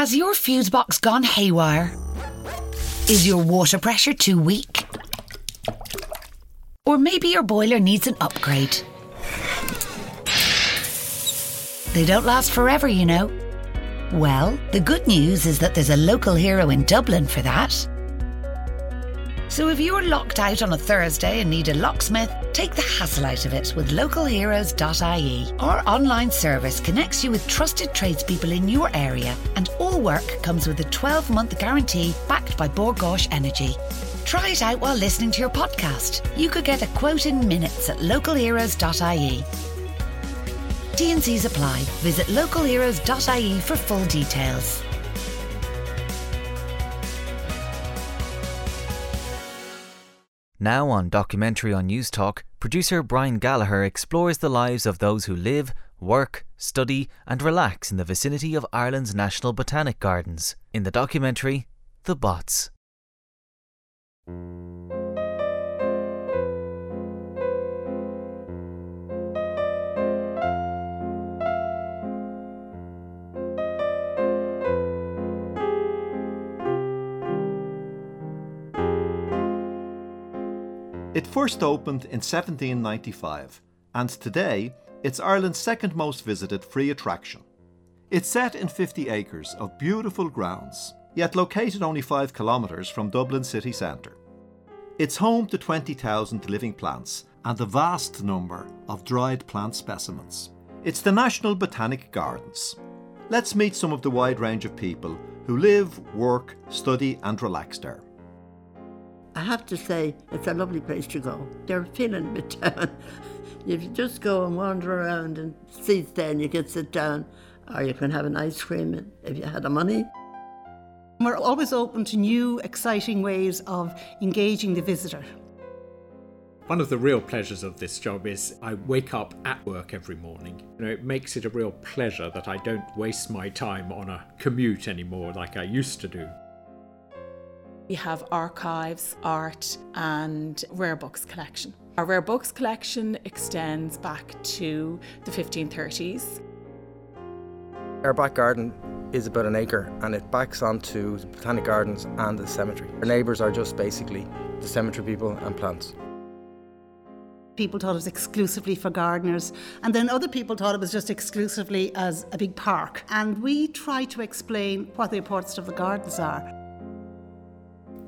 Has your fuse box gone haywire? Is your water pressure too weak? Or maybe your boiler needs an upgrade. They don't last forever, you know. Well, the good news is that there's a local hero in Dublin for that. So if you're locked out on a Thursday and need a locksmith, take the hassle out of it with localheroes.ie. Our online service connects you with trusted tradespeople in your area, and all work comes with a 12 month guarantee backed by Bord Gáis Energy. Try it out while listening to your podcast. You could get a quote in minutes at localheroes.ie. T&Cs apply. Visit localheroes.ie for full details. Now on Documentary on Newstalk, producer Brian Gallagher explores the lives of those who live, work, study, and relax in the vicinity of Ireland's National Botanic Gardens. In the documentary, The Bots. It first opened in 1795, and today it's Ireland's second most visited free attraction. It's set in 50 acres of beautiful grounds, yet located only 5 kilometres from Dublin city centre. It's home to 20,000 living plants and a vast number of dried plant specimens. It's the National Botanic Gardens. Let's meet some of the wide range of people who live, work, study, and relax there. I have to say, it's a lovely place to go. They're feeling a bit down. if you just go and wander around and seats there and you can sit down, or you can have an ice cream if you had the money. We're always open to new, exciting ways of engaging the visitor. One of the real pleasures of this job is I wake up at work every morning. You know, it makes it a real pleasure that I don't waste my time on a commute anymore like I used to do. We have archives, art, and rare books collection. Our rare books collection extends back to the 1530s. Our back garden is about an acre and it backs onto the Botanic Gardens and the cemetery. Our neighbours are just basically the cemetery people and plants. People thought it was exclusively for gardeners, and then other people thought it was just exclusively as a big park. And we try to explain what the importance of the gardens are.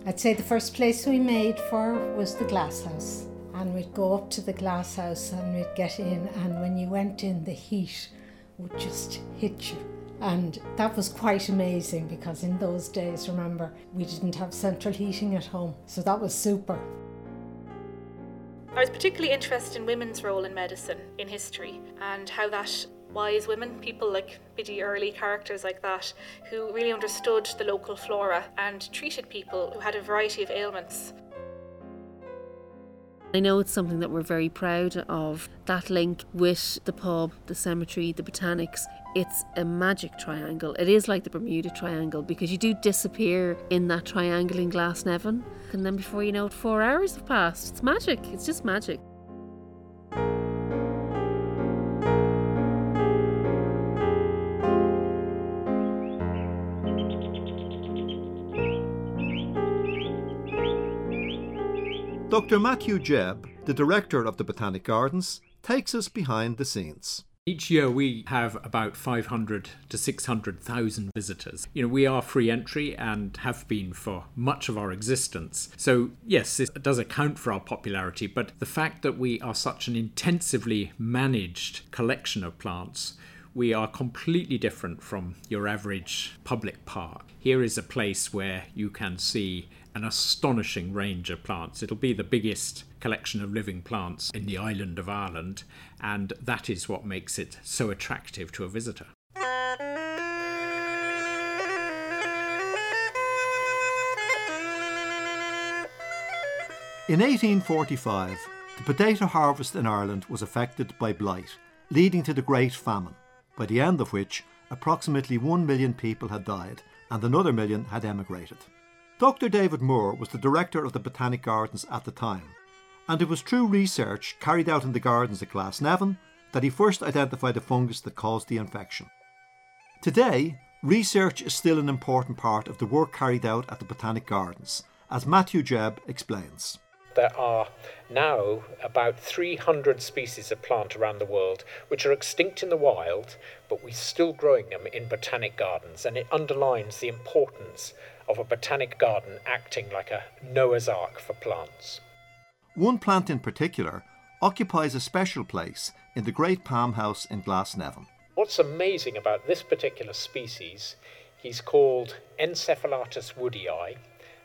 I'd say the first place we made for was the glasshouse. And we'd go up to the glasshouse and we'd get in, and when you went in, the heat would just hit you. And that was quite amazing because in those days, remember, we didn't have central heating at home. So that was super. I was particularly interested in women's role in medicine in history and how that wise women, people like Biddy Early, characters like that, who really understood the local flora and treated people who had a variety of ailments. I know it's something that we're very proud of. That link with the pub, the cemetery, the botanics, it's a magic triangle. It is like the Bermuda Triangle because you do disappear in that triangle in Glasnevin, and then before you know it, four hours have passed. It's magic. It's just magic. Dr. Matthew Jebb, the director of the Botanic Gardens, takes us behind the scenes. Each year we have about 500 to 600,000 visitors. You know, we are free entry and have been for much of our existence. So, yes, this does account for our popularity, but the fact that we are such an intensively managed collection of plants we are completely different from your average public park. Here is a place where you can see an astonishing range of plants. It'll be the biggest collection of living plants in the island of Ireland, and that is what makes it so attractive to a visitor. In 1845, the potato harvest in Ireland was affected by blight, leading to the Great Famine, by the end of which approximately 1 million people had died and another million had emigrated. Dr. David Moore was the director of the Botanic Gardens at the time, and it was through research carried out in the gardens at Glasnevin that he first identified the fungus that caused the infection. Today, Research is still an important part of the work carried out at the Botanic Gardens, as Matthew Jebb explains. There are now about 300 species of plant around the world which are extinct in the wild, but we're still growing them in botanic gardens, and it underlines the importance of a botanic garden acting like a Noah's Ark for plants. One plant in particular occupies a special place in the Great Palm House in Glasnevin. What's amazing about this particular species, he's called Encephalartos woodii,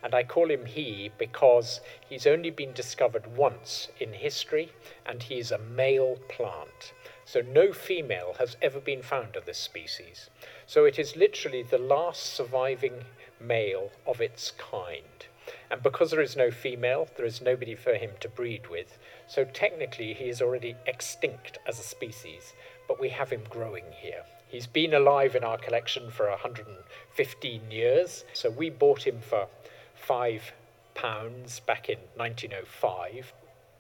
and I call him he because he's only been discovered once in history and he is a male plant. So no female has ever been found of this species. So it is literally the last surviving male of its kind. And because there is no female, there is nobody for him to breed with. So technically, he is already extinct as a species, but we have him growing here. He's been alive in our collection for 115 years, so we bought him for five pounds back in 1905.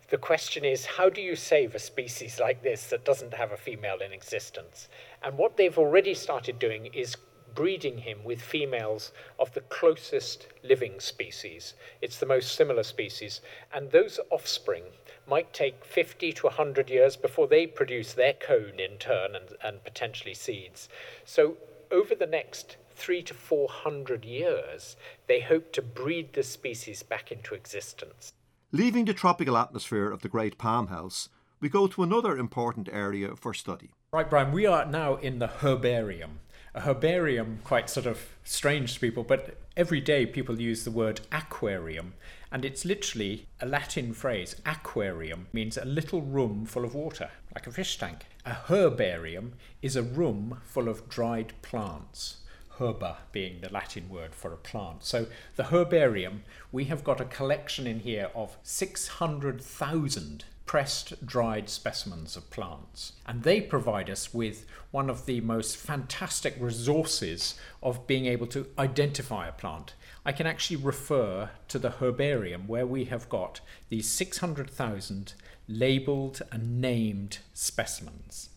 The question is, how do you save a species like this that doesn't have a female in existence? And what they've already started doing is breeding him with females of the closest living species. It's the most similar species. And those offspring might take 50 to 100 years before they produce their cone in turn and, and potentially seeds. So, over the next three to four hundred years, they hope to breed the species back into existence. Leaving the tropical atmosphere of the Great Palm House, we go to another important area for study. Right, Brian, we are now in the herbarium. A herbarium, quite sort of strange to people, but every day people use the word aquarium, and it's literally a Latin phrase. Aquarium means a little room full of water, like a fish tank. A herbarium is a room full of dried plants herba being the Latin word for a plant. So the herbarium, we have got a collection in here of 600,000 pressed dried specimens of plants. And they provide us with one of the most fantastic resources of being able to identify a plant. I can actually refer to the herbarium where we have got these 600,000 labelled and named specimens.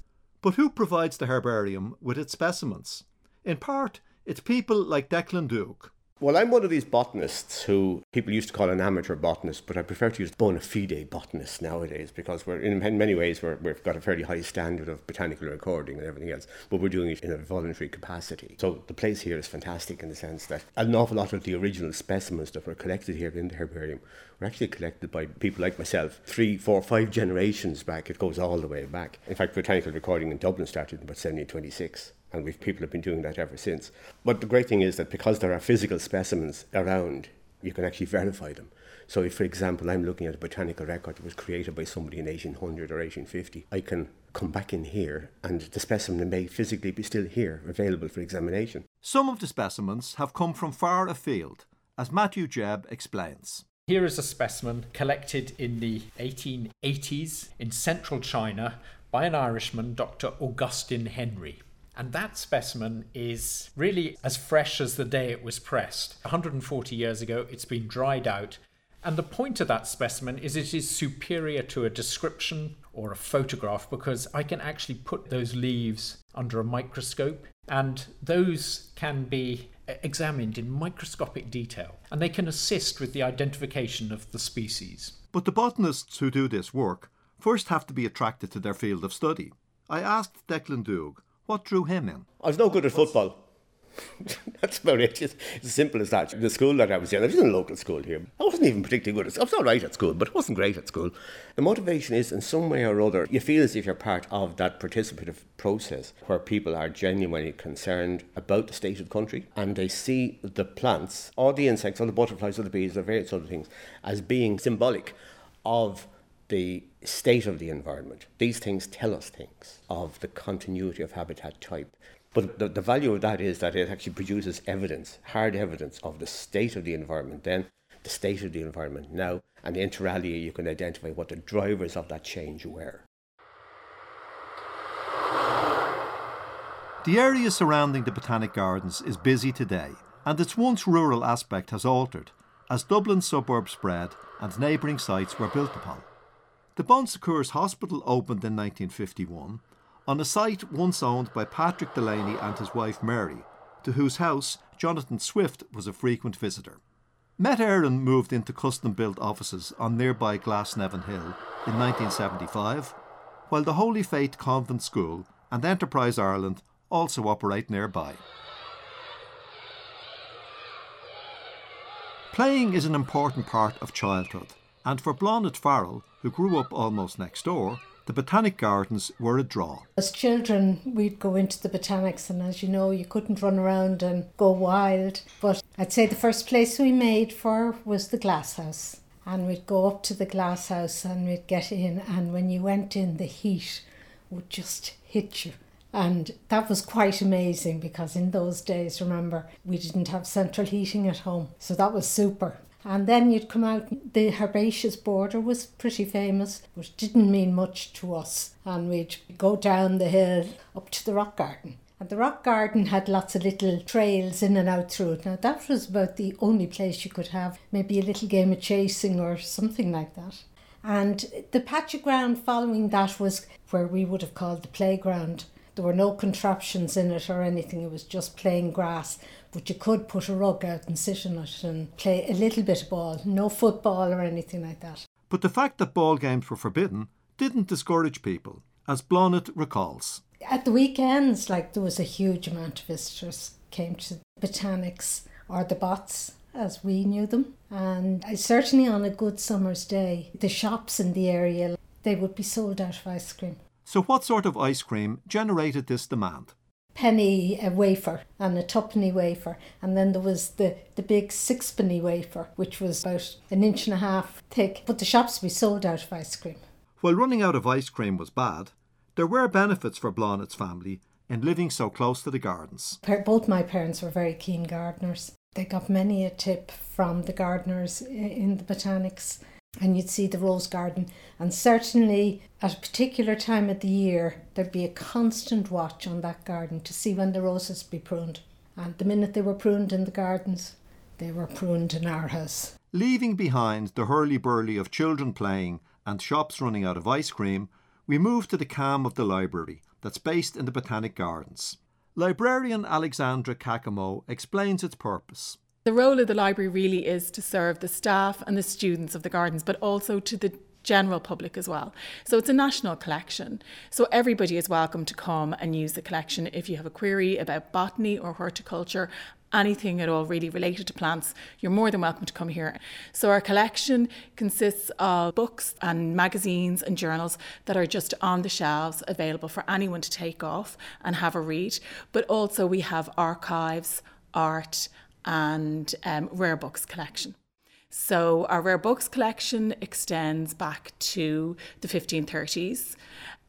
But who provides the herbarium with its specimens? In part, it's people like Declan Doogue. Well, I'm one of these botanists who people used to call an amateur botanist, but I prefer to use bona fide botanist nowadays because we're in many ways we have got a fairly high standard of botanical recording and everything else, but we're doing it in a voluntary capacity. So the place here is fantastic in the sense that an awful lot of the original specimens that were collected here in the herbarium were actually collected by people like myself, three, four, five generations back. It goes all the way back. In fact, botanical recording in Dublin started in about 1726 and we've people have been doing that ever since. But the great thing is that because there are physical specimens around, you can actually verify them. So if, for example, I'm looking at a botanical record that was created by somebody in 1800 or 1850, I can come back in here and the specimen may physically be still here, available for examination. Some of the specimens have come from far afield, as Matthew Jebb explains. Here is a specimen collected in the 1880s in central China by an Irishman, Dr. Augustine Henry. And that specimen is really as fresh as the day it was pressed. 140 years ago, it's been dried out. And the point of that specimen is it is superior to a description or a photograph because I can actually put those leaves under a microscope and those can be examined in microscopic detail and they can assist with the identification of the species. But the botanists who do this work first have to be attracted to their field of study. I asked Declan Doogue what drew him in? I was no good at football. That's about it. It's, as simple as that. The school that I was in, I was in a local school here. I wasn't even particularly good at I was all right at school, but I wasn't great at school. The motivation is, in some way or other, you feel as if you're part of that participative process where people are genuinely concerned about the state of the country and they see the plants, all the insects, all the butterflies, all the bees, the various other things, as being symbolic of the state of the environment. These things tell us things of the continuity of habitat type. But the, the value of that is that it actually produces evidence, hard evidence of the state of the environment then, the state of the environment now, and inter alia you can identify what the drivers of that change were. The area surrounding the Botanic Gardens is busy today, and its once rural aspect has altered as Dublin suburbs spread and neighbouring sites were built upon. The Bon Secours Hospital opened in 1951 on a site once owned by Patrick Delaney and his wife Mary, to whose house Jonathan Swift was a frequent visitor. Met Éireann moved into custom built offices on nearby Glasnevin Hill in 1975, while the Holy Faith Convent School and Enterprise Ireland also operate nearby. Playing is an important part of childhood, and for Blondet Farrell, who grew up almost next door, the Botanic Gardens were a draw. As children, we'd go into the botanics, and as you know, you couldn't run around and go wild. But I'd say the first place we made for was the glasshouse. And we'd go up to the glasshouse and we'd get in, and when you went in, the heat would just hit you. And that was quite amazing because in those days, remember, we didn't have central heating at home. So that was super. And then you'd come out, the herbaceous border was pretty famous, but didn't mean much to us. And we'd go down the hill up to the rock garden. And the rock garden had lots of little trails in and out through it. Now, that was about the only place you could have maybe a little game of chasing or something like that. And the patch of ground following that was where we would have called the playground. There were no contraptions in it or anything, it was just plain grass. But you could put a rug out and sit on it and play a little bit of ball, no football or anything like that. But the fact that ball games were forbidden didn't discourage people, as Blondet recalls. At the weekends, like there was a huge amount of visitors came to botanics or the bots as we knew them. And certainly on a good summer's day, the shops in the area they would be sold out of ice cream. So, what sort of ice cream generated this demand? Penny a wafer and a tuppenny wafer, and then there was the, the big sixpenny wafer, which was about an inch and a half thick. But the shops be sold out of ice cream. While running out of ice cream was bad, there were benefits for Blonnet's family in living so close to the gardens. Both my parents were very keen gardeners. They got many a tip from the gardeners in the botanics and you'd see the rose garden. And certainly at a particular time of the year, there'd be a constant watch on that garden to see when the roses be pruned. And the minute they were pruned in the gardens, they were pruned in our house. Leaving behind the hurly burly of children playing and shops running out of ice cream, we move to the calm of the library that's based in the Botanic Gardens. Librarian Alexandra Caccamo explains its purpose. The role of the library really is to serve the staff and the students of the gardens, but also to the general public as well. So it's a national collection. So everybody is welcome to come and use the collection if you have a query about botany or horticulture. Anything at all really related to plants, you're more than welcome to come here. So, our collection consists of books and magazines and journals that are just on the shelves available for anyone to take off and have a read. But also, we have archives, art, and um, rare books collection. So, our rare books collection extends back to the 1530s.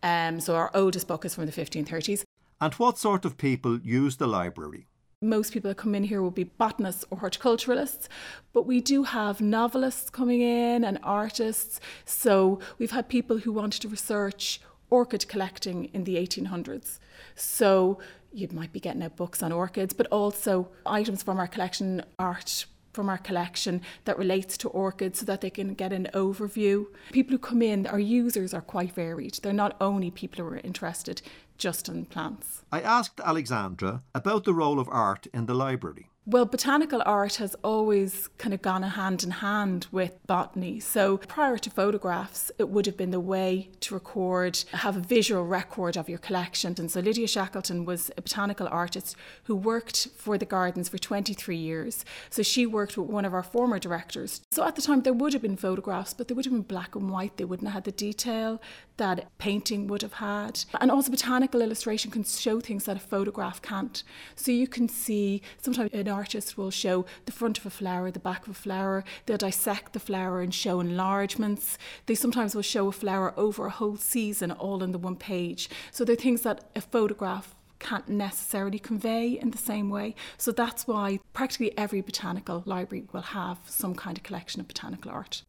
Um, so, our oldest book is from the 1530s. And what sort of people use the library? Most people that come in here will be botanists or horticulturalists, but we do have novelists coming in and artists. So, we've had people who wanted to research orchid collecting in the 1800s. So, you might be getting out books on orchids, but also items from our collection, art from our collection that relates to orchids so that they can get an overview. People who come in, our users are quite varied. They're not only people who are interested just in plants. I asked Alexandra about the role of art in the library. Well, botanical art has always kind of gone hand in hand with botany. So prior to photographs, it would have been the way to record, have a visual record of your collection. And so Lydia Shackleton was a botanical artist who worked for the gardens for 23 years. So she worked with one of our former directors. So at the time, there would have been photographs, but they would have been black and white. They wouldn't have had the detail that painting would have had. And also, botanical illustration can show things that a photograph can't. So you can see sometimes an artist will show the front of a flower, the back of a flower. They'll dissect the flower and show enlargements. They sometimes will show a flower over a whole season all in the one page. So they're things that a photograph can't necessarily convey in the same way. So that's why practically every botanical library will have some kind of collection of botanical art.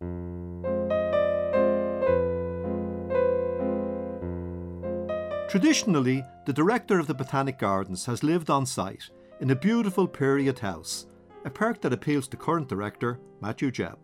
Traditionally, the director of the Botanic Gardens has lived on site in a beautiful period house, a perk that appeals to current director Matthew Jebb.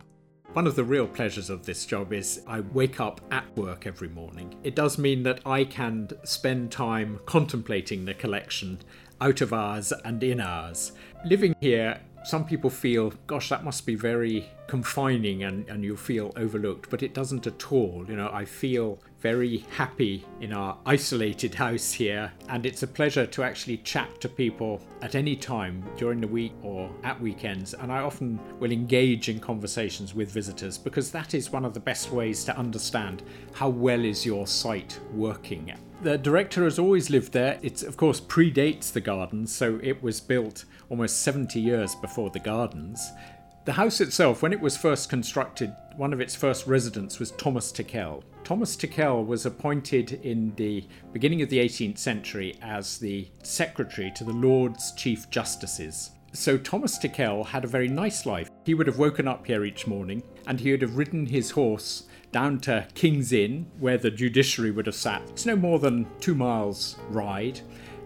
One of the real pleasures of this job is I wake up at work every morning. It does mean that I can spend time contemplating the collection out of ours and in ours. Living here some people feel, gosh, that must be very confining and, and you feel overlooked, but it doesn't at all. You know, I feel very happy in our isolated house here, and it's a pleasure to actually chat to people at any time during the week or at weekends. And I often will engage in conversations with visitors because that is one of the best ways to understand how well is your site working. The director has always lived there. It, of course, predates the gardens, so it was built almost 70 years before the gardens. The house itself, when it was first constructed, one of its first residents was Thomas Tickell. Thomas Tickell was appointed in the beginning of the 18th century as the secretary to the Lords Chief Justices. So Thomas Tickell had a very nice life. He would have woken up here each morning and he would have ridden his horse down to King's Inn, where the judiciary would have sat. It's no more than two miles ride.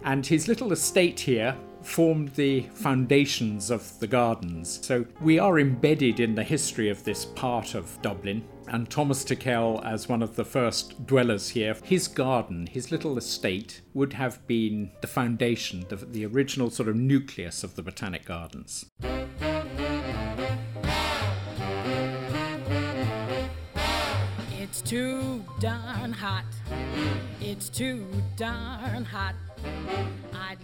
And his little estate here formed the foundations of the gardens. So we are embedded in the history of this part of Dublin. And Thomas Tickell, as one of the first dwellers here, his garden, his little estate, would have been the foundation, the, the original sort of nucleus of the Botanic Gardens. It's too darn hot. It's too darn hot.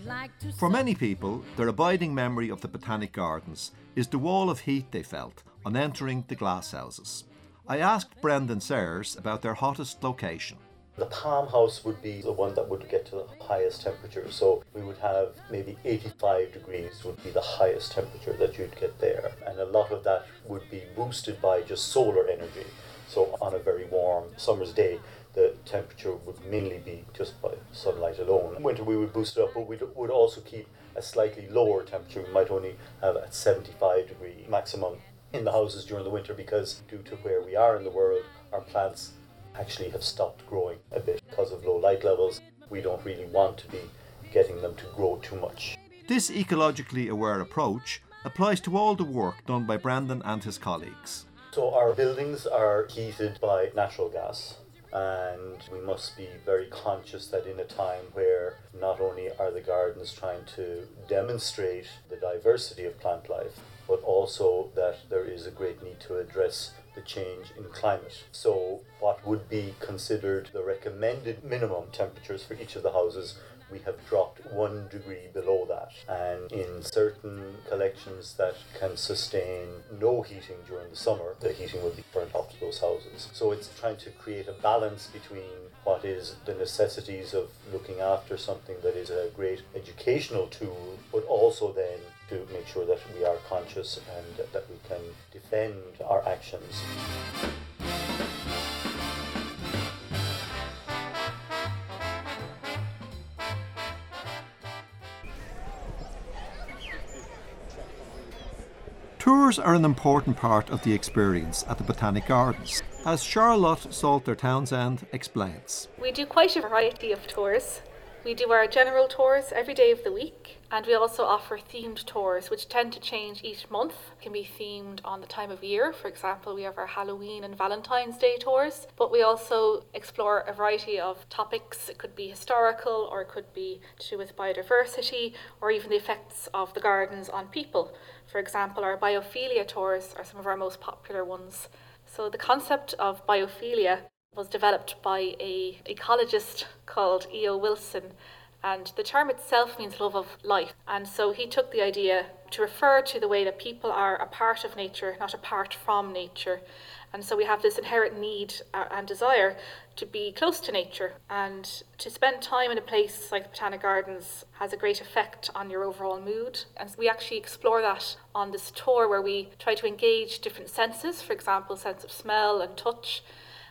Like For many people, their abiding memory of the Botanic Gardens is the wall of heat they felt on entering the glasshouses. I asked Brendan Sayers about their hottest location. The palm house would be the one that would get to the highest temperature. So we would have maybe 85 degrees would be the highest temperature that you'd get there. And a lot of that would be boosted by just solar energy. So on a very warm summer's day, the temperature would mainly be just by sunlight alone. In winter we would boost it up, but we would also keep a slightly lower temperature. We might only have a 75 degree maximum in the houses during the winter because due to where we are in the world, our plants actually have stopped growing a bit because of low light levels. We don't really want to be getting them to grow too much. This ecologically aware approach applies to all the work done by Brandon and his colleagues. So our buildings are heated by natural gas and we must be very conscious that in a time where not only are the gardens trying to demonstrate the diversity of plant life, but also that there is a great need to address the change in climate. So, what would be considered the recommended minimum temperatures for each of the houses we have dropped one degree below that. And in certain collections that can sustain no heating during the summer, the heating will be burnt off to those houses. So it's trying to create a balance between what is the necessities of looking after something that is a great educational tool, but also then to make sure that we are conscious and that we can defend our actions. Tours are an important part of the experience at the Botanic Gardens, as Charlotte Salter Townsend explains. We do quite a variety of tours. We do our general tours every day of the week, and we also offer themed tours, which tend to change each month. It can be themed on the time of year. For example, we have our Halloween and Valentine's Day tours, but we also explore a variety of topics. It could be historical, or it could be to do with biodiversity, or even the effects of the gardens on people. For example, our biophilia tours are some of our most popular ones. So the concept of biophilia was developed by a ecologist called E.O. Wilson. And the term itself means love of life. And so he took the idea to refer to the way that people are a part of nature, not apart from nature. And so we have this inherent need uh, and desire to be close to nature and to spend time in a place like the Botanic Gardens has a great effect on your overall mood. And we actually explore that on this tour where we try to engage different senses, for example, sense of smell and touch,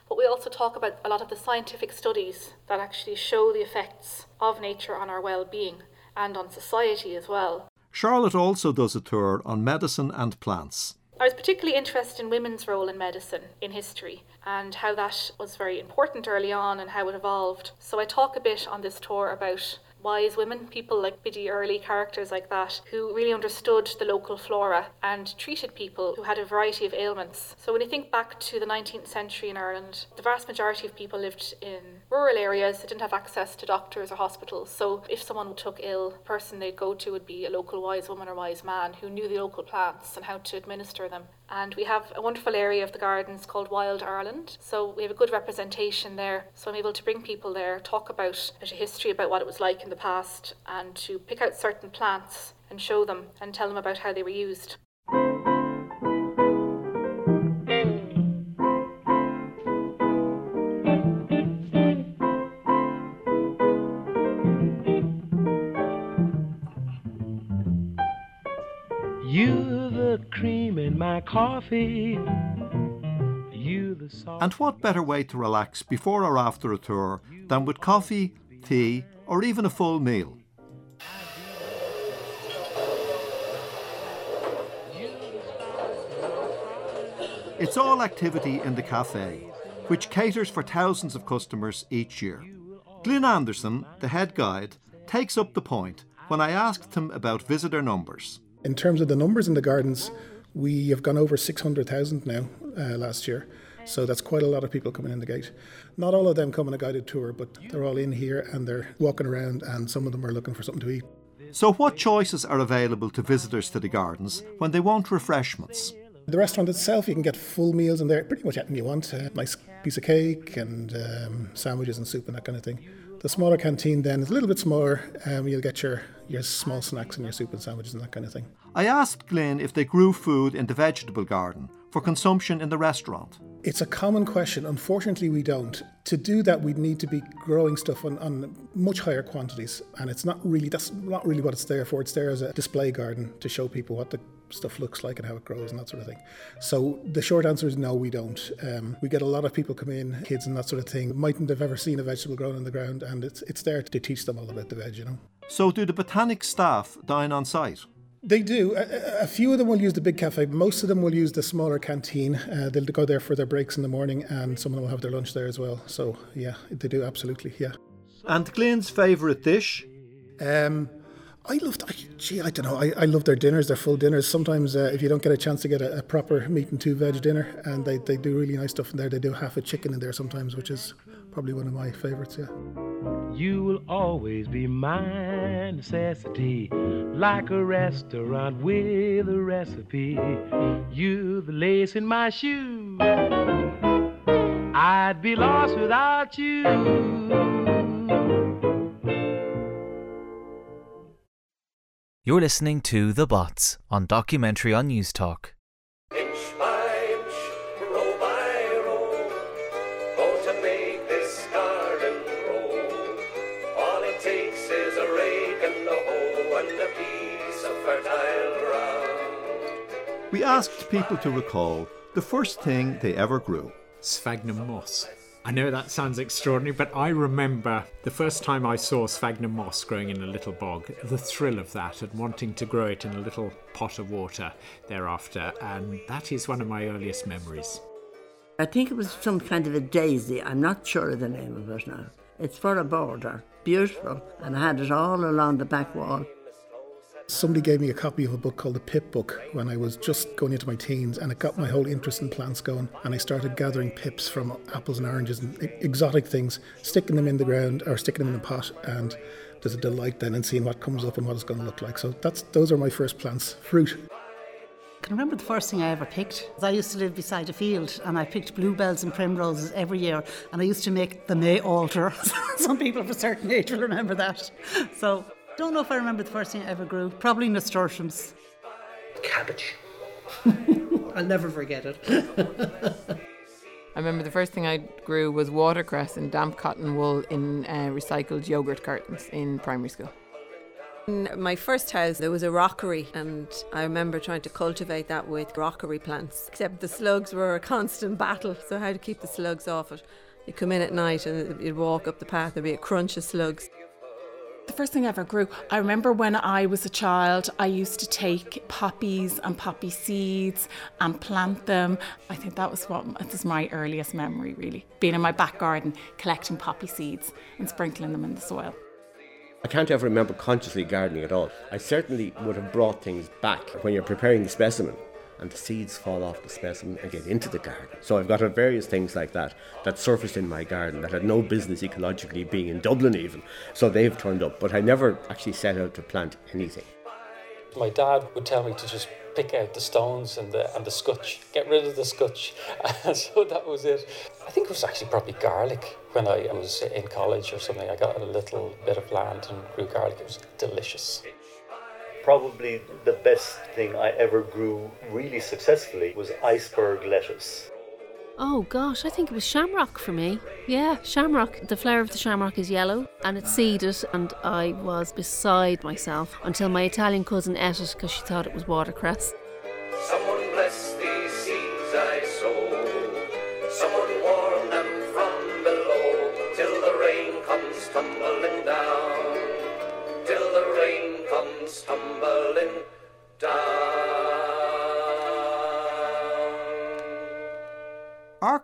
but we also talk about a lot of the scientific studies that actually show the effects of nature on our well being and on society as well. Charlotte also does a tour on medicine and plants. I was particularly interested in women's role in medicine in history and how that was very important early on and how it evolved. So I talk a bit on this tour about wise women, people like Biddy Early, characters like that, who really understood the local flora and treated people who had a variety of ailments. So when you think back to the 19th century in Ireland, the vast majority of people lived in rural areas didn't have access to doctors or hospitals. So if someone took ill, the person they'd go to would be a local wise woman or wise man who knew the local plants and how to administer them. And we have a wonderful area of the gardens called Wild Ireland. So we have a good representation there. So I'm able to bring people there, talk about a history about what it was like in the past, and to pick out certain plants and show them and tell them about how they were used. In my coffee. You the salt. And what better way to relax before or after a tour than with coffee, tea, or even a full meal? It's all activity in the cafe, which caters for thousands of customers each year. Glyn Anderson, the head guide, takes up the point when I asked him about visitor numbers. In terms of the numbers in the gardens, we have gone over 600,000 now uh, last year. So that's quite a lot of people coming in the gate. Not all of them come on a guided tour, but they're all in here and they're walking around, and some of them are looking for something to eat. So, what choices are available to visitors to the gardens when they want refreshments? The restaurant itself, you can get full meals in there, pretty much anything you want. A nice piece of cake and um, sandwiches and soup and that kind of thing. The smaller canteen then is a little bit smaller. Um, you'll get your, your small snacks and your soup and sandwiches and that kind of thing. I asked Glyn if they grew food in the vegetable garden for consumption in the restaurant. It's a common question. Unfortunately, we don't. To do that, we'd need to be growing stuff on, on much higher quantities, and it's not really that's not really what it's there for. It's there as a display garden to show people what the stuff looks like and how it grows and that sort of thing. So the short answer is no, we don't. Um, we get a lot of people come in, kids and that sort of thing, mightn't have ever seen a vegetable grown in the ground, and it's it's there to teach them all about the veg, you know. So, do the botanic staff dine on site? They do. A, a, few of them will use the big cafe. Most of them will use the smaller canteen. Uh, they'll go there for their breaks in the morning, and some of them will have their lunch there as well. So yeah, they do absolutely. Yeah. And Glyn's favourite dish? Um, I love. I, gee, I don't know. I, I love their dinners. Their full dinners. Sometimes uh, if you don't get a chance to get a, a, proper meat and two veg dinner, and they, they do really nice stuff in there. They do half a chicken in there sometimes, which is probably one of my favourites. Yeah. You will always be my necessity, like a restaurant with a recipe. You the lace in my shoe. I'd be lost without you. You're listening to The Bots on Documentary on Newstalk. We asked people to recall the first thing they ever grew. Sphagnum moss. I know that sounds extraordinary, but I remember the first time I saw sphagnum moss growing in a little bog, the thrill of that and wanting to grow it in a little pot of water thereafter, and that is one of my earliest memories. I think it was some kind of a daisy, I'm not sure of the name of it now. It's for a border, beautiful, and I had it all along the back wall. Somebody gave me a copy of a book called the Pip Book when I was just going into my teens, and it got my whole interest in plants going. And I started gathering pips from apples and oranges and exotic things, sticking them in the ground or sticking them in a pot, and there's a delight then in seeing what comes up and what it's going to look like. So that's those are my first plants. Fruit. I can remember the first thing I ever picked. I used to live beside a field and I picked bluebells and primroses every year and I used to make the May altar. Some people of a certain age will remember that. So don't know if I remember the first thing I ever grew. Probably nasturtiums. Cabbage. I'll never forget it. I remember the first thing I grew was watercress and damp cotton wool in uh, recycled yogurt cartons in primary school. In my first house, there was a rockery, and I remember trying to cultivate that with rockery plants. Except the slugs were a constant battle, so how to keep the slugs off it? You come in at night and you'd walk up the path, there'd be a crunch of slugs. The first thing I ever grew, I remember when I was a child, I used to take poppies and poppy seeds and plant them. I think that was what this is my earliest memory, really. Being in my back garden, collecting poppy seeds and sprinkling them in the soil. I can't ever remember consciously gardening at all. I certainly would have brought things back when you're preparing the specimen. And the seeds fall off the specimen and get into the garden. So I've got various things like that that surfaced in my garden that had no business ecologically being in Dublin even. So they've turned up, but I never actually set out to plant anything. My dad would tell me to just pick out the stones and the and the scutch, get rid of the scutch. So that was it. I think it was actually probably garlic when I was in college or something. I got a little bit of land and grew garlic. It was delicious. Probably the best thing I ever grew really successfully was iceberg lettuce. Oh gosh, I think it was shamrock for me. Yeah, shamrock. The flower of the shamrock is yellow and it's seeded, and I was beside myself until my Italian cousin ate it because she thought it was watercress.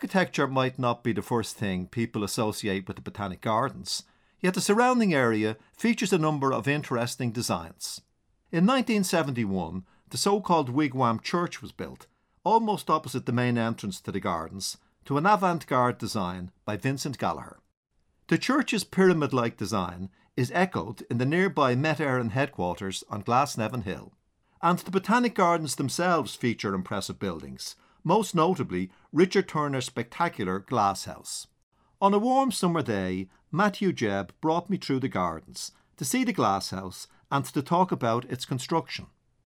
Architecture might not be the first thing people associate with the Botanic Gardens, yet the surrounding area features a number of interesting designs. In 1971, the so called Wigwam Church was built, almost opposite the main entrance to the gardens, to an avant garde design by Vincent Gallagher. The church's pyramid like design is echoed in the nearby Met Éireann headquarters on Glasnevin Hill. And the Botanic Gardens themselves feature impressive buildings, most notably Richard Turner's spectacular glass house. On a warm summer day, Matthew Jebb brought me through the gardens to see the glass house and to talk about its construction.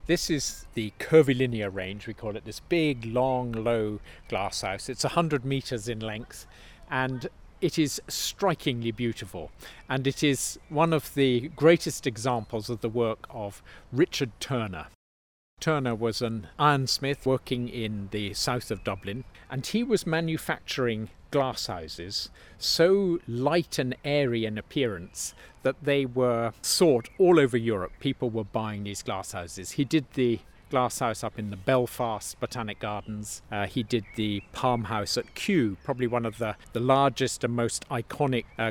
This is the curvilinear range, we call it, this big, long, low glass house. It's 100 metres in length and it is strikingly beautiful. And it is one of the greatest examples of the work of Richard Turner. Turner was an ironsmith working in the south of Dublin, and he was manufacturing glass houses so light and airy in appearance that they were sought all over Europe. People were buying these glass houses. He did the glass house up in the Belfast Botanic Gardens. Uh, he did the Palm House at Kew, probably one of the, the largest and most iconic uh,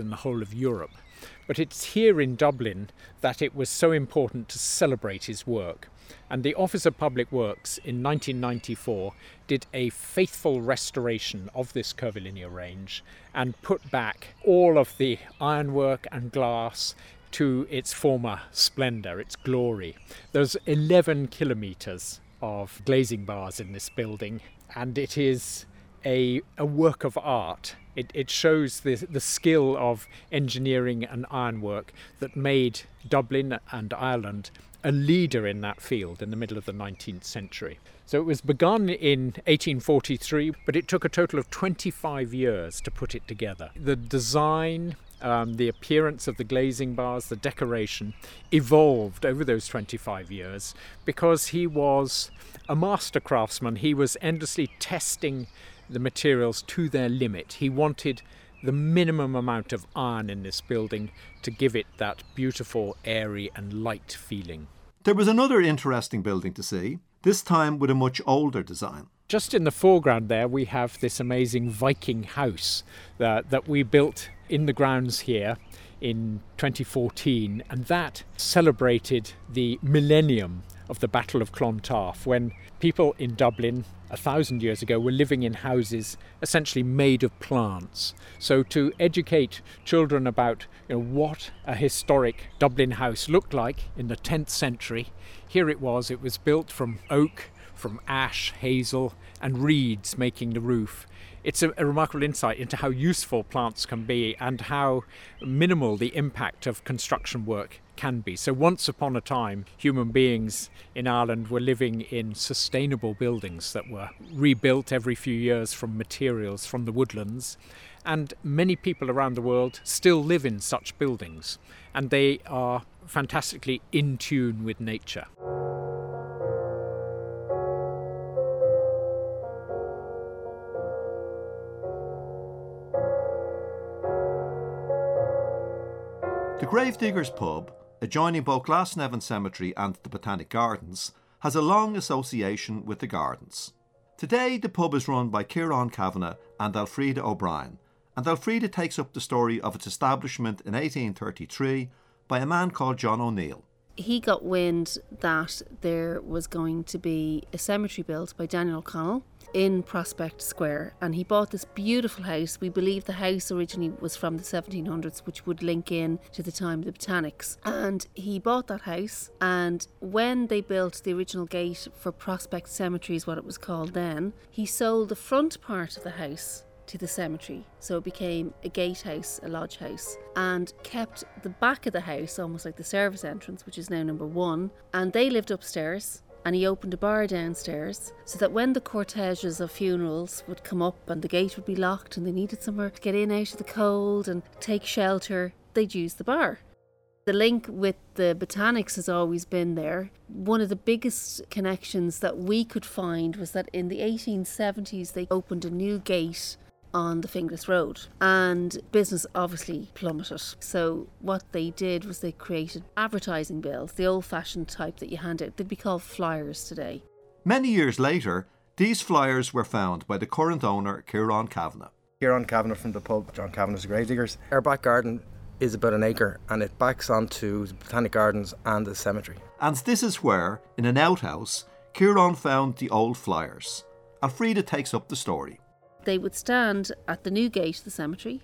in the whole of Europe. But it's here in Dublin that it was so important to celebrate his work. And the Office of Public Works in 1994 did a faithful restoration of this curvilinear range and put back all of the ironwork and glass to its former splendour, its glory. There's 11 kilometres of glazing bars in this building, and it is a, a work of art. It, it shows the, the skill of engineering and ironwork that made Dublin and Ireland a leader in that field in the middle of the 19th century. So it was begun in 1843, but it took a total of 25 years to put it together. The design, um, the appearance of the glazing bars, the decoration evolved over those 25 years because he was a master craftsman. He was endlessly testing the materials to their limit. He wanted the minimum amount of iron in this building to give it that beautiful, airy, and light feeling. There was another interesting building to see, this time with a much older design. Just in the foreground there, we have this amazing Viking house that, that we built in the grounds here in 2014, and that celebrated the millennium of the Battle of Clontarf when people in Dublin a thousand years ago were living in houses essentially made of plants. So to educate children about you know, what a historic Dublin house looked like in the 10th century, here it was. It was built from oak, from ash, hazel, and reeds making the roof. It's a, a, remarkable insight into how useful plants can be and how minimal the impact of construction work can be. So, once upon a time, human beings in Ireland were living in sustainable buildings that were rebuilt every few years from materials from the woodlands. And many people around the world still live in such buildings, and they are fantastically in tune with nature. The Gravediggers pub, adjoining both Glasnevin Cemetery and the Botanic Gardens, has a long association with the gardens. Today, the pub is run by Kieran Kavanagh and Elfrida O'Brien, and Elfrida takes up the story of its establishment in 1833 by a man called John O'Neill. He got wind that there was going to be a cemetery built by Daniel O'Connell in Prospect Square, and he bought this beautiful house. We believe the house originally was from the 1700s, which would link in to the time of the Botanics. And he bought that house, and when they built the original gate for Prospect Cemetery, is what it was called then, he sold the front part of the house to the cemetery. So it became a gatehouse, a lodge house, and kept the back of the house almost like the service entrance, which is now number one. And they lived upstairs. And he opened a bar downstairs so that when the corteges of funerals would come up and the gate would be locked and they needed somewhere to get in out of the cold and take shelter, they'd use the bar. The link with the botanics has always been there. One of the biggest connections that we could find was that in the 1870s they opened a new gate on the Finglas Road, and business obviously plummeted. So, what they did was they created advertising bills, the old fashioned type that you hand out. They'd be called flyers today. Many years later, these flyers were found by the current owner, Kieran Kavanagh. Kieran Kavanagh from the pub, John Kavanagh's Gravediggers. Our back garden is about an acre and it backs onto the Botanic Gardens and the cemetery. And this is where, in an outhouse, Kieran found the old flyers. Alfreda takes up the story. They would stand at the new gate of the cemetery,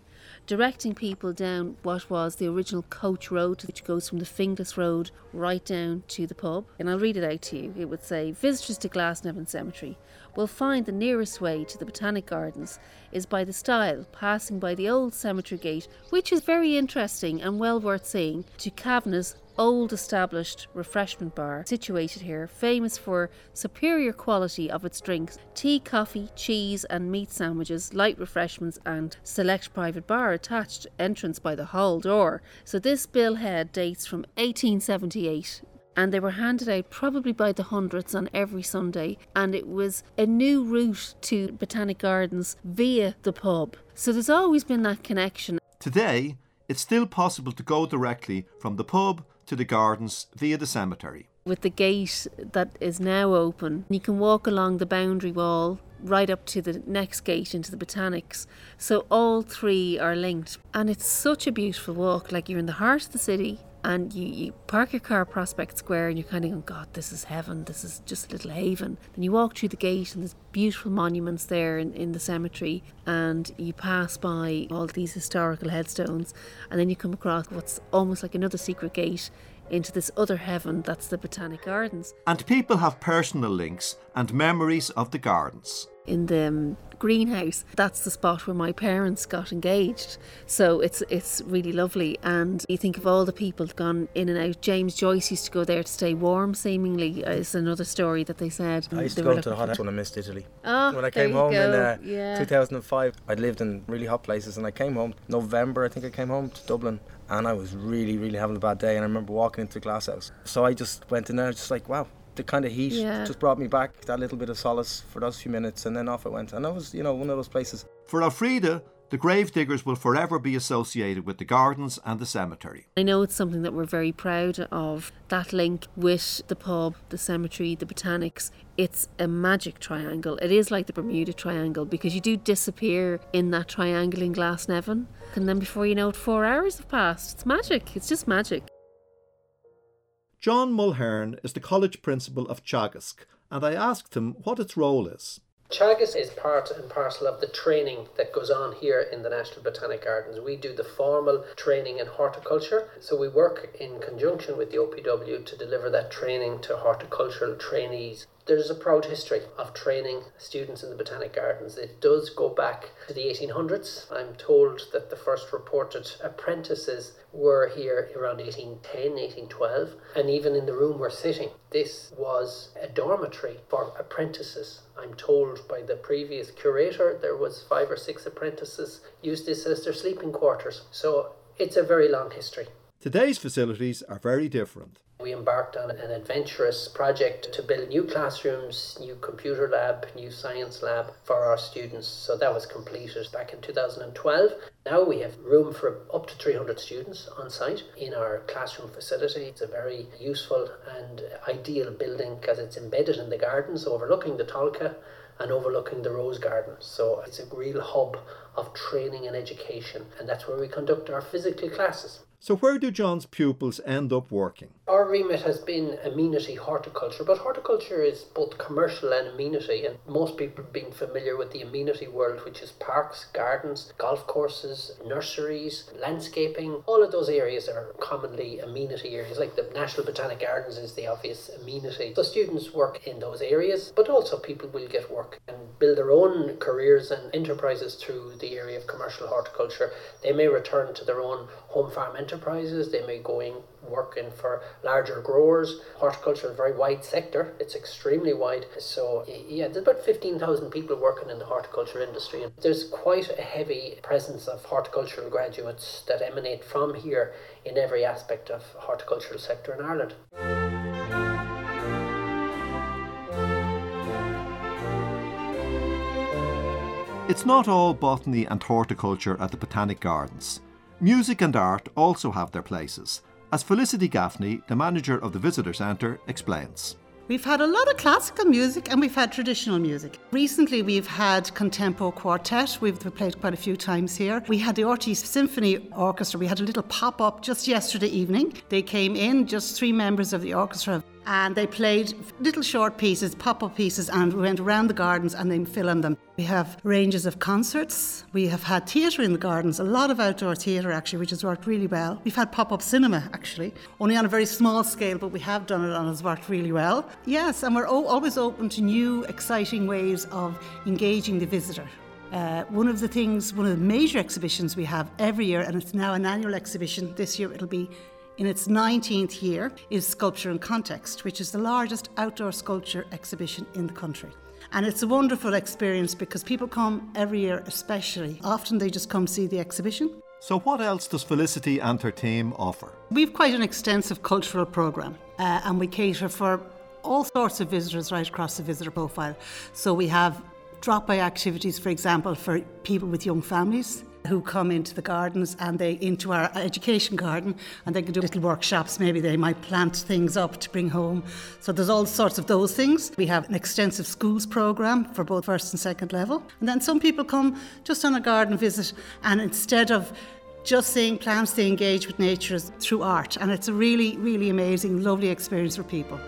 directing people down what was the original coach road, which goes from the Finglas Road right down to the pub. And I'll read it out to you. It would say Visitors to Glasnevin Cemetery will find the nearest way to the Botanic Gardens is by the stile, passing by the old cemetery gate, which is very interesting and well worth seeing, to Kavanagh's old established refreshment bar situated here, famous for superior quality of its drinks, tea, coffee, cheese and meat sandwiches, light refreshments and select private bar attached entrance by the hall door. So this bill billhead dates from 1878 and they were handed out probably by the hundreds on every Sunday. And it was a new route to Botanic Gardens via the pub. So there's always been that connection. Today, it's still possible to go directly from the pub to the gardens via the cemetery. With the gate that is now open, you can walk along the boundary wall right up to the next gate into the botanics. So all three are linked. And it's such a beautiful walk. Like you're in the heart of the city and you, you park your car Prospect Square and you're kind of going, God, this is heaven. This is just a little haven. Then you walk through the gate and there's beautiful monuments there in, in the cemetery and you pass by all these historical headstones and then you come across what's almost like another secret gate into this other heaven that's the Botanic Gardens. And people have personal links and memories of the gardens. In the um, greenhouse, that's the spot where my parents got engaged. So it's it's really lovely. And you think of all the people that gone in and out. James Joyce used to go there to stay warm, seemingly, is another story that they said. I used to go to the looking hot for- house when I missed Italy. Oh, when I came home in go. uh, Yeah. 2005, I'd lived in really hot places and I came home November, I think I came home to Dublin and I was really, really having a bad day. And I remember walking into the glass house. So I just went in there, just like, wow, the kind of heat Yeah. just brought me back that little bit of solace for those few minutes. And then off it went. And that was, you know, one of those places. For Alfreda, the gravediggers will forever be associated with the gardens and the cemetery. I know it's something that we're very proud of. That link with the pub, the cemetery, the botanics. It's a magic triangle. It is like the Bermuda Triangle because you do disappear in that triangle in Glasnevin. And then before you know it, four hours have passed. It's magic. It's just magic. John Mulhern is the college principal of Teagasc, and I asked him what its role is. Teagasc is part and parcel of the training that goes on here in the National Botanic Gardens. We do the formal training in horticulture, so we work in conjunction with the OPW to deliver that training to horticultural trainees. There's a proud history of training students in the Botanic Gardens. It does go back to the 1800s. I'm told that the first reported apprentices were here around 1810, 1812, and even in the room we're sitting, this was a dormitory for apprentices. I'm told by the previous curator there was five or six apprentices used this as their sleeping quarters. So it's a very long history. Today's facilities are very different. We embarked on an adventurous project to build new classrooms, new computer lab, new science lab for our students. So that was completed back in 2012. Now we have room for up to 300 students on site in our classroom facility. It's a very useful and ideal building because it's embedded in the gardens overlooking the Tolka and overlooking the rose garden. So it's a real hub of training and education, and that's where we conduct our physical classes. So, where do John's pupils end up working? Our remit has been amenity horticulture, but horticulture is both commercial and amenity, and most people being familiar with the amenity world, which is parks, gardens, golf courses, nurseries, landscaping. All of those areas are commonly amenity areas, like the National Botanic Gardens is the obvious amenity. So students work in those areas, but also people will get work and build their own careers and enterprises through the area of commercial horticulture. They may return to their own home farm enterprises, they may go in working for larger growers. Horticulture is a very wide sector, it's extremely wide. So, yeah, there's about 15,000 people working in the horticulture industry. And there's quite a heavy presence of horticultural graduates that emanate from here in every aspect of horticultural sector in Ireland. It's not all botany and horticulture at the Botanic Gardens. Music and art also have their places, as Felicity Gaffney, the manager of the Visitor Centre, explains. We've had a lot of classical music and we've had traditional music. Recently, we've had Contempo Quartet. We've played quite a few times here. We had the RTÉ Symphony Orchestra. We had a little pop up just yesterday evening. They came in, just three members of the orchestra, and they played little short pieces, pop up pieces, and we went around the gardens and they filmed them. We have ranges of concerts. We have had theatre in the gardens, a lot of outdoor theatre actually, which has worked really well. We've had pop up cinema actually, only on a very small scale, but we have done it and it's worked really well. Yes, and we're always open to new, exciting ways of engaging the visitor. Uh, one of the things, one of the major exhibitions we have every year, and it's now an annual exhibition, this year it'll be in its 19th year, is Sculpture in Context, which is the largest outdoor sculpture exhibition in the country. And it's a wonderful experience because people come every year, especially. Often they just come see the exhibition. So, what else does Felicity and her team offer? We've quite an extensive cultural programme uh, and we cater for all sorts of visitors right across the visitor profile. So, we have drop by activities, for example, for people with young families who come into the gardens and they into our education garden and they can do little workshops. Maybe they might plant things up to bring home. So there's all sorts of those things. We have an extensive schools program for both first and second level. And then some people come just on a garden visit and instead of just seeing plants they engage with nature through art. And it's a really really amazing lovely experience for people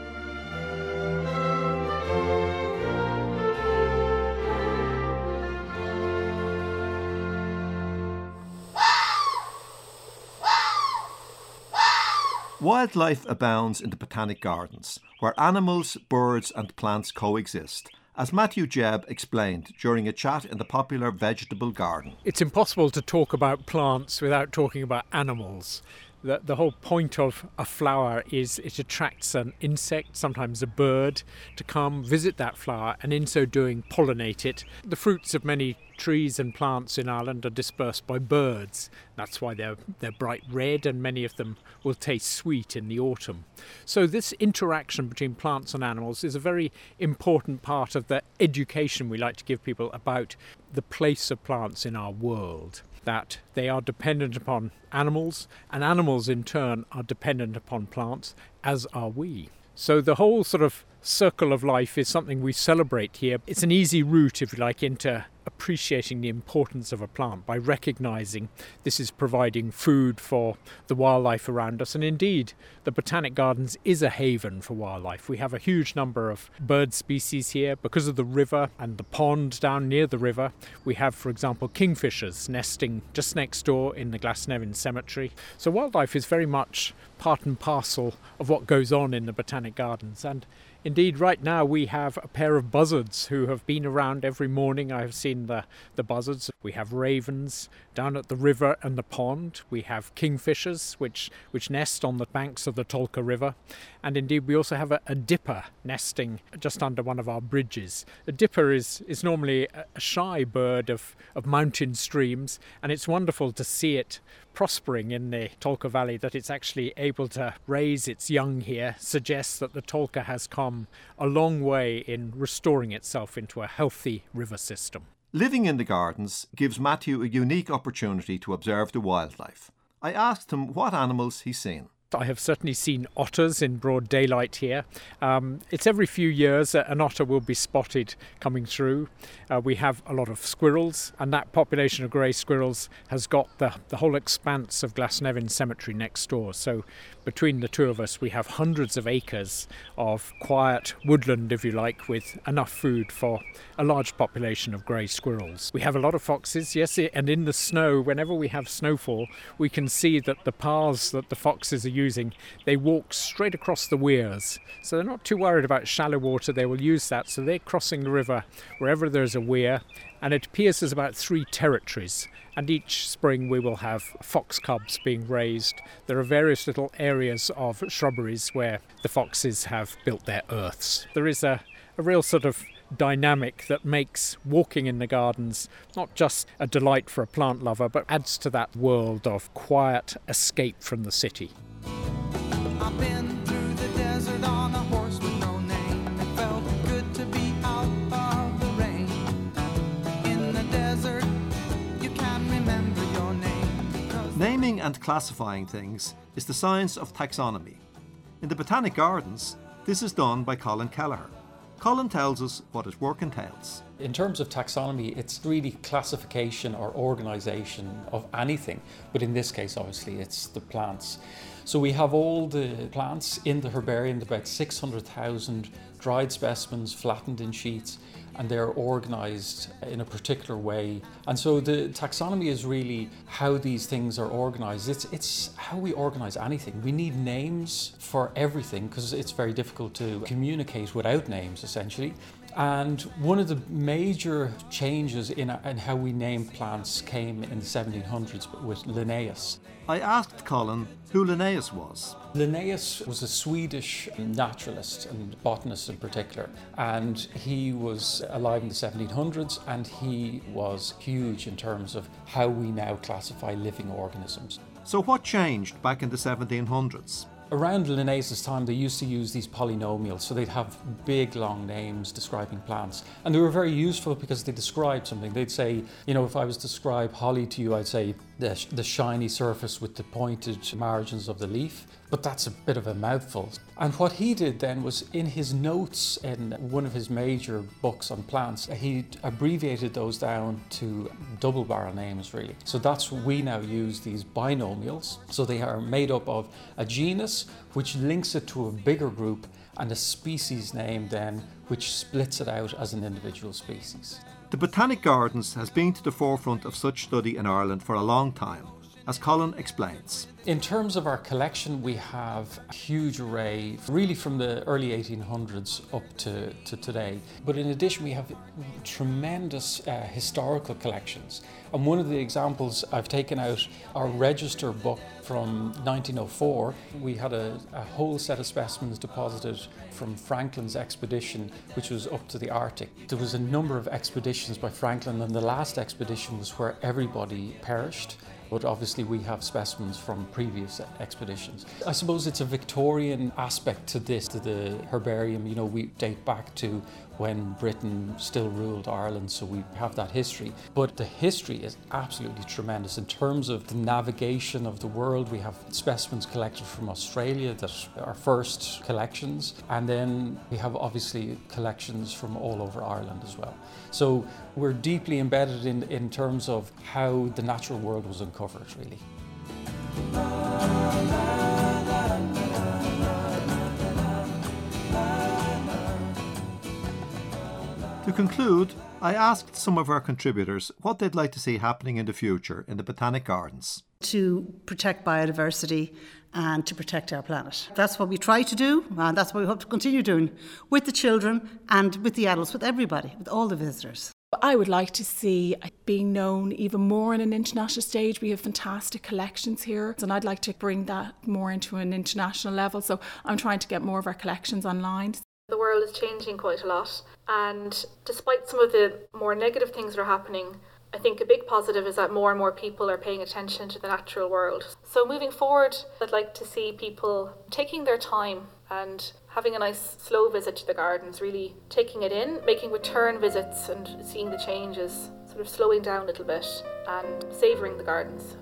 Wildlife abounds in the Botanic Gardens, where animals, birds, and plants coexist, as Matthew Jebb explained during a chat in the popular vegetable garden. It's impossible to talk about plants without talking about animals. The, the whole point of a flower is it attracts an insect, sometimes a bird, to come visit that flower and in so doing pollinate it. The fruits of many trees and plants in Ireland are dispersed by birds. That's why they're, they're bright red and many of them will taste sweet in the autumn. So, this interaction between plants and animals is a very important part of the education we like to give people about the place of plants in our world that they are dependent upon animals, and animals in turn are dependent upon plants, as are we. So the whole sort of circle of life is something we celebrate here. It's an easy route, if you like, into appreciating the importance of a plant by recognizing this is providing food for the wildlife around us. And indeed, the Botanic Gardens is a haven for wildlife. We have a huge number of bird species here because of the river and the pond down near the river. We have, for example, kingfishers nesting just next door in the Glasnevin Cemetery. So, wildlife is very much part and parcel of what goes on in the Botanic Gardens. And Indeed, right now we have a pair of buzzards who have been around every morning. I have seen the, the buzzards. We have ravens down at the river and the pond. We have kingfishers, which, which nest on the banks of the Tolka River. And indeed, we also have a, a dipper nesting just under one of our bridges. A dipper is, is normally a, shy bird of, of mountain streams, and it's wonderful to see it prospering in the Tolka Valley, that it's actually able to raise its young here, suggests that the Tolka has come a long way in restoring itself into a healthy river system. Living in the gardens gives Matthew a unique opportunity to observe the wildlife. I asked him what animals he's seen. I have certainly seen otters in broad daylight here. Um, it's every few years an otter will be spotted coming through. Uh, we have a lot of squirrels, and that population of grey squirrels has got the, the whole expanse of Glasnevin Cemetery next door. So between the two of us, we have hundreds of acres of quiet woodland, if you like, with enough food for a large population of grey squirrels. We have a lot of foxes, yes, and in the snow, whenever we have snowfall, we can see that the paths that the foxes are using, they walk straight across the weirs. So they're not too worried about shallow water, they will use that. So they're crossing the river wherever there's a weir, and it pierces about three territories. And each spring we will have fox cubs being raised. There are various little areas of shrubberies where the foxes have built their earths. There is a, a real sort of dynamic that makes walking in the gardens not just a delight for a plant lover, but adds to that world of quiet escape from the city. Naming and classifying things is the science of taxonomy. In the Botanic Gardens, this is done by Colin Kelleher. Colin tells us what his work entails. In terms of taxonomy, it's really classification or organization of anything, but in this case, obviously, it's the plants. So we have all the plants in the herbarium, about 600,000 dried specimens flattened in sheets, and they're organized in a particular way. And so the taxonomy is really how these things are organized. It's, it's how we organize anything. We need names for everything because it's very difficult to communicate without names, essentially. And one of the major changes in, in how we name plants came in the 1700s with Linnaeus. I asked Colin who Linnaeus was. Linnaeus was a Swedish naturalist and botanist in particular, and he was alive in the 1700s and he was huge in terms of how we now classify living organisms. So, what changed back in the 1700s? Around Linnaeus' time, they used to use these polynomials, so they'd have big, long names describing plants. And they were very useful because they described something. They'd say, you know, if I was to describe holly to you, I'd say the, the shiny surface with the pointed margins of the leaf. But that's a bit of a mouthful. And what he did then was in his notes in one of his major books on plants, he abbreviated those down to double barrel names, really. So that's we now use these binomials. So they are made up of a genus, which links it to a bigger group, and a species name then, which splits it out as an individual species. The Botanic Gardens has been to the forefront of such study in Ireland for a long time, as Colin explains. In terms of our collection, we have a huge array, really from the early 1800s up to, to today. But in addition, we have tremendous uh, historical collections. And one of the examples I've taken out our register book from 1904. We had a, a whole set of specimens deposited from Franklin's expedition, which was up to the Arctic. There was a number of expeditions by Franklin, and the last expedition was where everybody perished but obviously we have specimens from previous expeditions. I suppose it's a Victorian aspect to this, to the herbarium. You know, we date back to when Britain still ruled Ireland, so we have that history. But the history is absolutely tremendous in terms of the navigation of the world. We have specimens collected from Australia that are first collections, and then we have obviously collections from all over Ireland as well. So we're deeply embedded in, in terms of how the natural world was uncovered, really. To conclude, I asked some of our contributors what they'd like to see happening in the future in the Botanic Gardens. To protect biodiversity and to protect our planet. That's what we try to do, and that's what we hope to continue doing with the children and with the adults, with everybody, with all the visitors. I would like to see being known even more on an international stage. We have fantastic collections here, and I'd like to bring that more into an international level. So I'm trying to get more of our collections online. The world is changing quite a lot, and despite some of the more negative things that are happening, I think a big positive is that more and more people are paying attention to the natural world. So moving forward, I'd like to see people taking their time and having a nice slow visit to the gardens, really taking it in, making return visits and seeing the changes, sort of slowing down a little bit and savouring the gardens.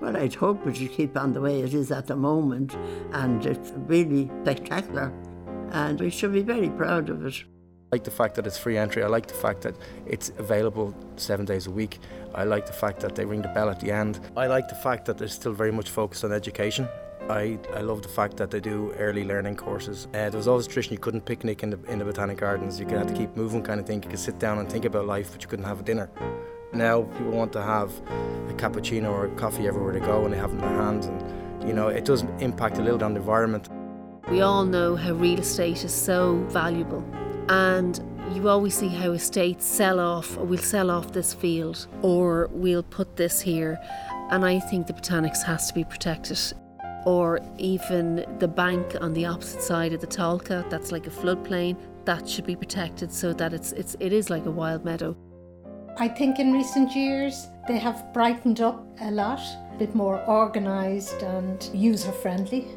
Well, I'd hope it should keep on the way it is at the moment, and it's really spectacular, and we should be very proud of it. I like the fact that it's free entry. I like the fact that it's available seven days a week. I like the fact that they ring the bell at the end. I like the fact that they're still very much focused on education. I, I love the fact that they do early learning courses. Uh, there was always a tradition you couldn't picnic in the, in the Botanic Gardens. You could have to keep moving kind of thing. You could sit down and think about life, but you couldn't have a dinner. Now people want to have a cappuccino or a coffee everywhere they go and they have it in their hands. And, you know, it does impact a little on the environment. We all know how real estate is so valuable, and you always see how estates sell off, or we'll sell off this field, or we'll put this here. And I think the botanics has to be protected. Or even the bank on the opposite side of the Tolka, that's like a floodplain, that should be protected so that it's, it's it is like a wild meadow. I think in recent years they have brightened up a lot, a bit more organised and user friendly.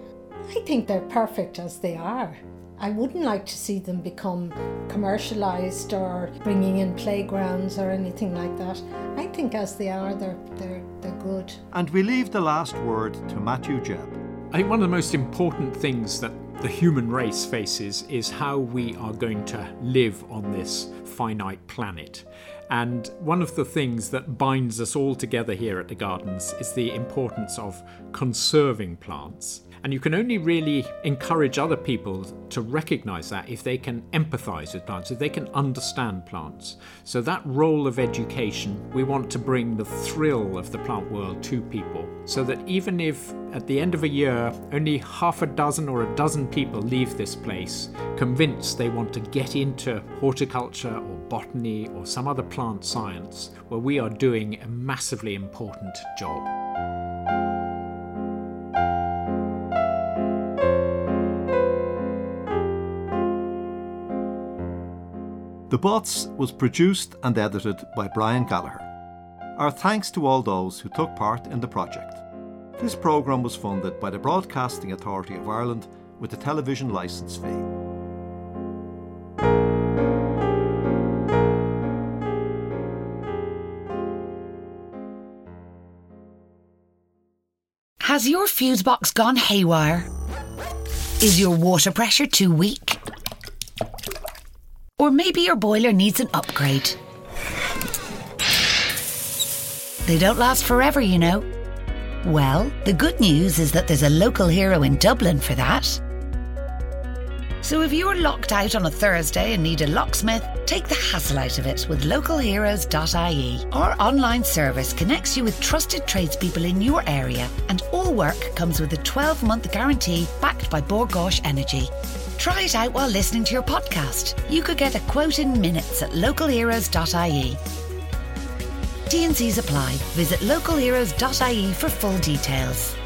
I think they're perfect as they are. I wouldn't like to see them become commercialised or bringing in playgrounds or anything like that. I think as they are, they're, they're, they're good. And we leave the last word to Matthew Jebb. I think one of the most important things that the human race faces is how we are going to live on this finite planet. And one of the things that binds us all together here at the Gardens is the importance of conserving plants. And you can only really encourage other people to recognize that if they can empathize with plants, if they can understand plants. So, that role of education, we want to bring the thrill of the plant world to people so that even if at the end of a year only half a dozen or a dozen people leave this place convinced they want to get into horticulture or botany or some other plant science, where we are doing a massively important job. The Bots was produced and edited by Brian Gallagher. Our thanks to all those who took part in the project. This programme was funded by the Broadcasting Authority of Ireland with a television licence fee. Has your fuse box gone haywire? Is your water pressure too weak? Or maybe your boiler needs an upgrade. They don't last forever, you know. Well, the good news is that there's a local hero in Dublin for that. So if you're locked out on a Thursday and need a locksmith, take the hassle out of it with localheroes.ie. Our online service connects you with trusted tradespeople in your area, and all work comes with a 12 month guarantee backed by Bord Gáis Energy. Try it out while listening to your podcast. You could get a quote in minutes at localheroes.ie. T&Cs apply. Visit localheroes.ie for full details.